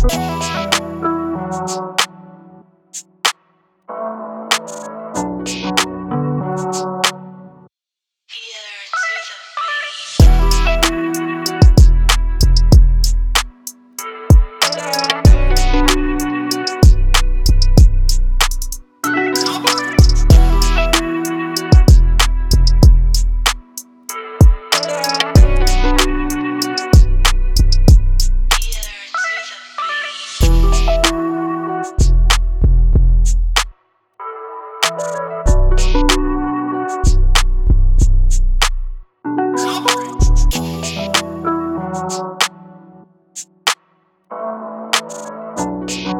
True. Yeah.